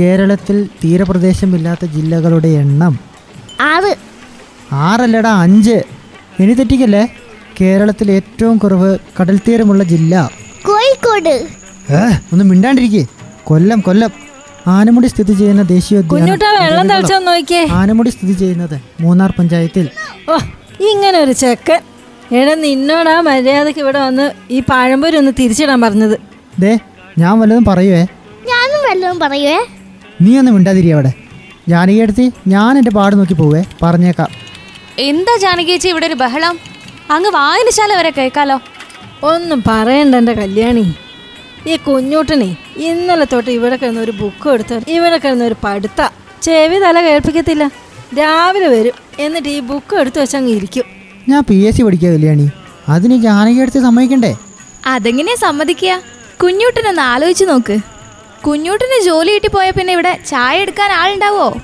കേരളത്തിൽ തീരപ്രദേശമില്ലാത്ത ജില്ലകളുടെ എണ്ണം ആറ്. ആറല്ലടാ അഞ്ച്. എനി തെറ്റിക്കല്ലേ? കേരളത്തിൽ ഏറ്റവും കുറവ് കടൽ തീരമുള്ള ജില്ല. കോഴിക്കോട്. ഏ ഒന്ന് മിണ്ടാണ്ടിരിക്കേ. കൊല്ലം കൊല്ലം. ആനമുടി സ്ഥിതി ചെയ്യുന്ന ദേശീയ ആനമുടി സ്ഥിതി ചെയ്യുന്നത് മൂന്നാർ പഞ്ചായത്തിൽ. ഓ ഇങ്ങനെ ഒരു ചെക്കൻ എടാ നിന്നോടാ മര്യാദയ്ക്ക് ഇവിടെ വന്ന് ഈ പഴംപൊരി ഒന്ന് തിരിച്ചിടാൻ പറഞ്ഞത്. ദേ ഞാൻ വല്ലതും പറയുവേ. ഞാനും വല്ലതും പറയുവേ. നീ ഒന്ന് മിണ്ടാതിരി അവിടെ. ജാനകി എടുത്തി ഞാൻ എന്റെ പാട് നോക്കി പോവേ. പറഞ്ഞേക്കാം. എന്താ ജാനകി ചേച്ചി ഇവിടെ ഒരു ബഹളം? അങ്ങ് വായനശാല വരെ കേൾക്കാലോ. ഒന്നും പറയണ്ട എന്റെ കല്യാണി. ഈ കുഞ്ഞൂട്ടനെ ഇന്നലെ തൊട്ട് ഇവിടെ കിടന്ന ഒരു ബുക്ക് എടുത്ത് ഇവിടെ കിടന്ന ഒരു പടുത്ത ചെവി തല കേൾപ്പിക്കത്തില്ല. രാവിലെ വരും. എന്നിട്ട് ഈ ബുക്ക് എടുത്ത് വെച്ചങ്ങ് ഇരിക്കും. ഞാൻ പി എസ് സി പഠിക്കുക കല്യാണി. അതിന് ജാനകി എടുത്ത് സമ്മതിക്കണ്ടേ? അതെങ്ങനെയാ സമ്മതിക്കുക? കുഞ്ഞൂട്ടനൊന്ന് ആലോചിച്ച് നോക്ക്. കുഞ്ഞൂട്ടന് ജോലി കിട്ടി പോയ പിന്നെ ഇവിടെ ചായ എടുക്കാൻ ആളുണ്ടാവോ?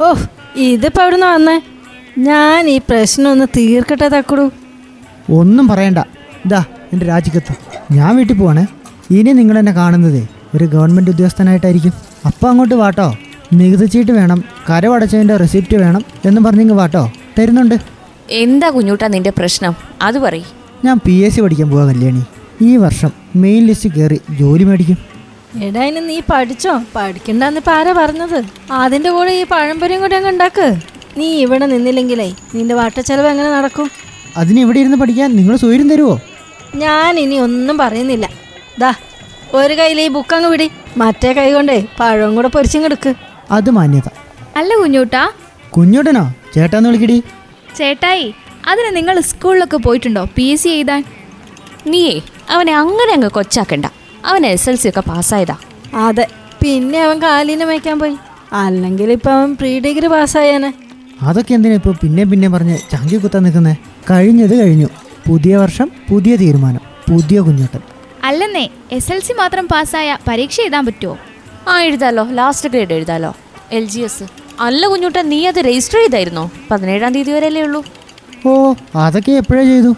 ഓഹ് ഇതിപ്പോൾ എവിടുന്ന് വന്നേ? ഞാൻ ഈ പ്രശ്നം ഒന്ന് തീർക്കട്ടെ തക്കുടു. ഒന്നും പറയണ്ട. ഇതാ എന്റെ രാജിക്കത്ത്. ഞാൻ വീട്ടിൽ പോവാണേ. ഇനി നിങ്ങൾ എന്നെ കാണുന്നതേ. ഒരു ഗവൺമെന്റ് ഉദ്യോഗസ്ഥനായിട്ടായിരിക്കും. അപ്പൊ അങ്ങോട്ട് വാട്ടോ. നികുതി ചീട്ട് വേണം. കരവടച്ചതിന്റെ റെസിപ്റ്റ് വേണം എന്നും പറഞ്ഞിങ്ങ് വാട്ടോ. തരുന്നുണ്ട്. എന്താ കുഞ്ഞൂട്ടാ നിന്റെ പ്രശ്നം? അത് പറയ്. ഞാൻ പി എസ് സി പഠിക്കാൻ പോവാ കല്യാണി. ഈ വർഷം മെയിൻ ലിസ്റ്റ് കയറി ജോലി മേടിക്കും. എടാ ഇനി നീ പഠിച്ചോ? പഠിക്കണ്ടെന്ന് പാര ആരാ പറഞ്ഞത്? അതിന്റെ കൂടെ ഈ പഴംപൊരിയും കൂടെ അങ്ങ് ഉണ്ടാക്ക്. നീ ഇവിടെ നിന്നില്ലെങ്കിലേ നിന്റെ വാട്ടച്ചെലവ് എങ്ങനെ നടക്കും? അതിന് ഇവിടെ ഇരുന്ന് പഠിക്കാൻ നിങ്ങൾ സൂര്യം തരുമോ ഞാൻ ഇനി ഒന്നും പറയുന്നില്ല. ദാ ഒരു കയ്യിൽ ഈ ബുക്ക് അങ്ങ് വിടി. മറ്റേ കൈ കൊണ്ടേ പഴവും കൂടെ പൊരിച്ചിങ്ങെടുക്ക് അത് മാന്യത. അല്ല കുഞ്ഞൂട്ടാ. കുഞ്ഞൂട്ടനോ? ചേട്ടാന്ന് വിളിക്കടി. ചേട്ടായി അതിന് നിങ്ങൾ സ്കൂളിലൊക്കെ പോയിട്ടുണ്ടോ? പി എസ് സി എഴുതാൻ? നീയേ അവനെ അങ്ങനെ അങ്ങ് കൊച്ചാക്കണ്ട. അവൻ എസ് എൽ സി ഒക്കെ പാസ്സായതാ. അതെ പിന്നെ അവൻ കാലിനെ വയ്ക്കാൻ പോയി. അല്ലെങ്കിൽ ഇപ്പൊ അവൻ പ്രീ ഡിഗ്രി പാസ്സായേനെ. അതൊക്കെ എന്തിനാ ഇപ്പൊ പിന്നെ പിന്നെ പറഞ്ഞ് ചങ്കി കുത്താൻ നിൽക്കുന്നേ? കഴിഞ്ഞത് കഴിഞ്ഞു. പുതിയ വർഷം പുതിയ തീരുമാനം പുതിയ കുഞ്ഞോട്ടൻ. അല്ലെന്നേ എസ് എൽ സി മാത്രം പാസ്സായ പരീക്ഷ എഴുതാൻ പറ്റുമോ ആ എഴുതാലോ. ലാസ്റ്റ് ഗ്രേഡ് എഴുതാലോ. എൽ ജി എസ് അല്ല കുഞ്ഞുട്ടൻ നീ അത് രജിസ്റ്റർ ചെയ്തായിരുന്നോ? പതിനേഴാം തീയതി വരെ അല്ലേ ഉള്ളൂ. ഓ അതൊക്കെ എപ്പോഴേ ചെയ്തു?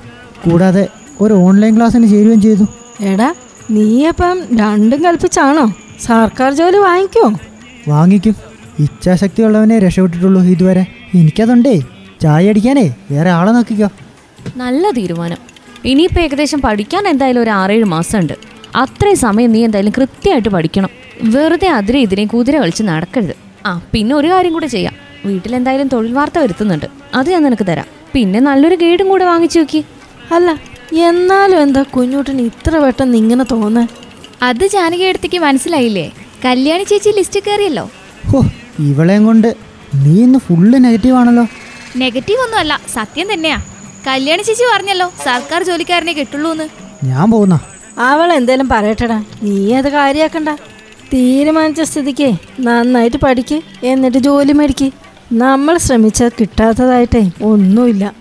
കൂടാതെ ഒരു ഓൺലൈൻ ക്ലാസ്സിന് ചേരുകയും ചെയ്തു. എടാ നീ അപ്പം രണ്ടും കൽപ്പിച്ചാണോ? സർക്കാർ ജോലി വാങ്ങിക്കോ. വാങ്ങിക്കും. ഇച്ഛാശക്തി ഉള്ളവനെ രക്ഷപ്പെട്ടിട്ടുള്ളൂ ഇതുവരെ. എനിക്കതുണ്ടേ. ചായ അടിക്കാനേ വേറെ ആളെ നോക്കിക്കോ. നല്ല തീരുമാനം. ഇനിയിപ്പോൾ ഏകദേശം പഠിക്കാൻ എന്തായാലും ഒരു ആറേഴ് മാസമുണ്ട്. അത്രയും സമയം നീ എന്തായാലും കൃത്യമായിട്ട് പഠിക്കണം. വെറുതെ അതിരെ ഇതിനെ കുതിര കളിച്ച് നടക്കരുത്. ആ പിന്നെ ഒരു കാര്യം കൂടെ ചെയ്യാം. വീട്ടിലെന്തായാലും തൊഴിൽ വാർത്ത വരുത്തുന്നുണ്ട്. അത് ഞാൻ നിനക്ക് തരാം. പിന്നെ നല്ലൊരു ഗൈഡും കൂടെ വാങ്ങിച്ചു നോക്കി അല്ല എന്നാലും എന്താ കുഞ്ഞൂട്ടിന് ഇത്ര പെട്ടെന്ന് ഇങ്ങനെ തോന്നേ? അത് ജാനകി എടുത്തേക്ക് മനസ്സിലായില്ലേ? കല്യാണി ചേച്ചി ലിസ്റ്റ് കയറിയല്ലോ. ഹോ ഇവളെയും കൊണ്ട് നീ ഇന്ന് ഫുള്ള് നെഗറ്റീവ് ആണല്ലോ. നെഗറ്റീവ് ഒന്നുമല്ല സത്യം തന്നെയാ. കല്യാണി ചേച്ചി പറഞ്ഞല്ലോ സർക്കാർ ജോലിക്കാരനെ കിട്ടുള്ളൂ എന്ന്. ഞാൻ പോകുന്ന. അവൾ എന്തേലും പറയട്ടടാ. നീ അത് കാര്യാക്കണ്ട. തീരുമാനിച്ച സ്ഥിതിക്ക് നന്നായിട്ട് പഠിക്ക് എന്നിട്ട് ജോലി മേടിക്ക്. നമ്മൾ ശ്രമിച്ചാൽ കിട്ടാത്തതായിട്ടേ ഒന്നുമില്ല.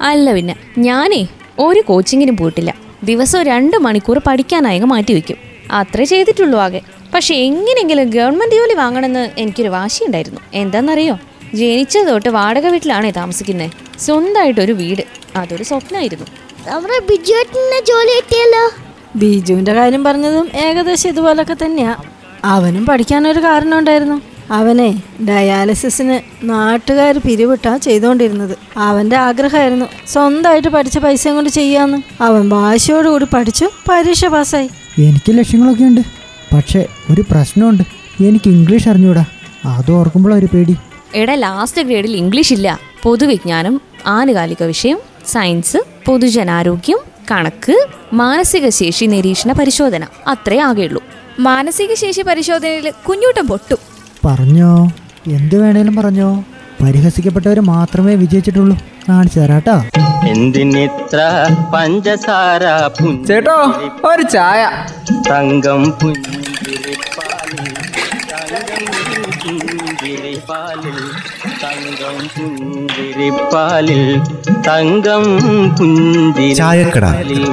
അല്ല പിന്നെ ഞാനേ ഒരു കോച്ചിങ്ങിനും പോയിട്ടില്ല. ദിവസം രണ്ട് മണിക്കൂർ പഠിക്കാനായി മാറ്റി വയ്ക്കും. അത്രേ ചെയ്തിട്ടുള്ളൂ ആകെ. പക്ഷെ എങ്ങനെയെങ്കിലും ഗവൺമെന്റ് ജോലി വാങ്ങണമെന്ന് എനിക്കൊരു വാശിയുണ്ടായിരുന്നു. എന്താണെന്നറിയോ ജനിച്ചത് തൊട്ട് വാടക വീട്ടിലാണേ താമസിക്കുന്നത് സ്വന്തമായിട്ടൊരു വീട്. അതൊരു സ്വപ്നമായിരുന്നു നമ്മുടെ ബിജുവേട്ടന് ജോലി കിട്ടിയല്ലോ. ബിജുവിന്റെ കാര്യം പറഞ്ഞതും ഏകദേശം ഇതുപോലൊക്കെ തന്നെയാ. അവനും പഠിക്കാനൊരു കാരണം ഉണ്ടായിരുന്നു അവനെ ഡയാലിസിസിന് നാട്ടുകാർ പിരിവിട്ടാ ചെയ്തുകൊണ്ടിരുന്നത് അവന്റെ ആഗ്രഹമായിരുന്നു സ്വന്തമായിട്ട് പഠിച്ച പൈസയും കൊണ്ട് ചെയ്യാന്ന്. അവൻ വാശിയോടുകൂടി പഠിച്ചു പരീക്ഷ പാസ്സായി. എനിക്ക് ലക്ഷ്യങ്ങളൊക്കെ ഉണ്ട്. പക്ഷേ ഒരു പ്രശ്നമുണ്ട്. എനിക്ക് ഇംഗ്ലീഷ് അറിഞ്ഞൂടാ. അത് ഓർക്കുമ്പോഴൊരു ഒരു പേടി. എടാ ലാസ്റ്റ് ഗ്രേഡിൽ ഇംഗ്ലീഷ് ഇല്ല. പൊതുവിജ്ഞാനം ആനുകാലിക വിഷയം സയൻസ് പൊതുജനാരോഗ്യം കണക്ക് മാനസിക ശേഷി നിരീക്ഷണ പരിശോധന. അത്രേ ആകെയുള്ളൂ. മാനസിക ശേഷി പരിശോധനയിൽ കുഞ്ഞൂട്ടം പൊട്ടും. പറഞ്ഞോ? എന്ത് വേണേലും പറഞ്ഞോ. പരിഹസിക്കപ്പെട്ടവർ മാത്രമേ വിജയിച്ചിട്ടുള്ളൂ. കാണിച്ചു തരാട്ടോ. എന്തിനിത്ര പഞ്ചസാര ചേട്ടോ ഒരു ചായ. തങ്കം പുഞ്ചിരിപ്പാലിൽ തങ്കം പുഞ്ചിരിപ്പാലിൽ തങ്കം പുഞ്ചിരിപ്പാലിൽ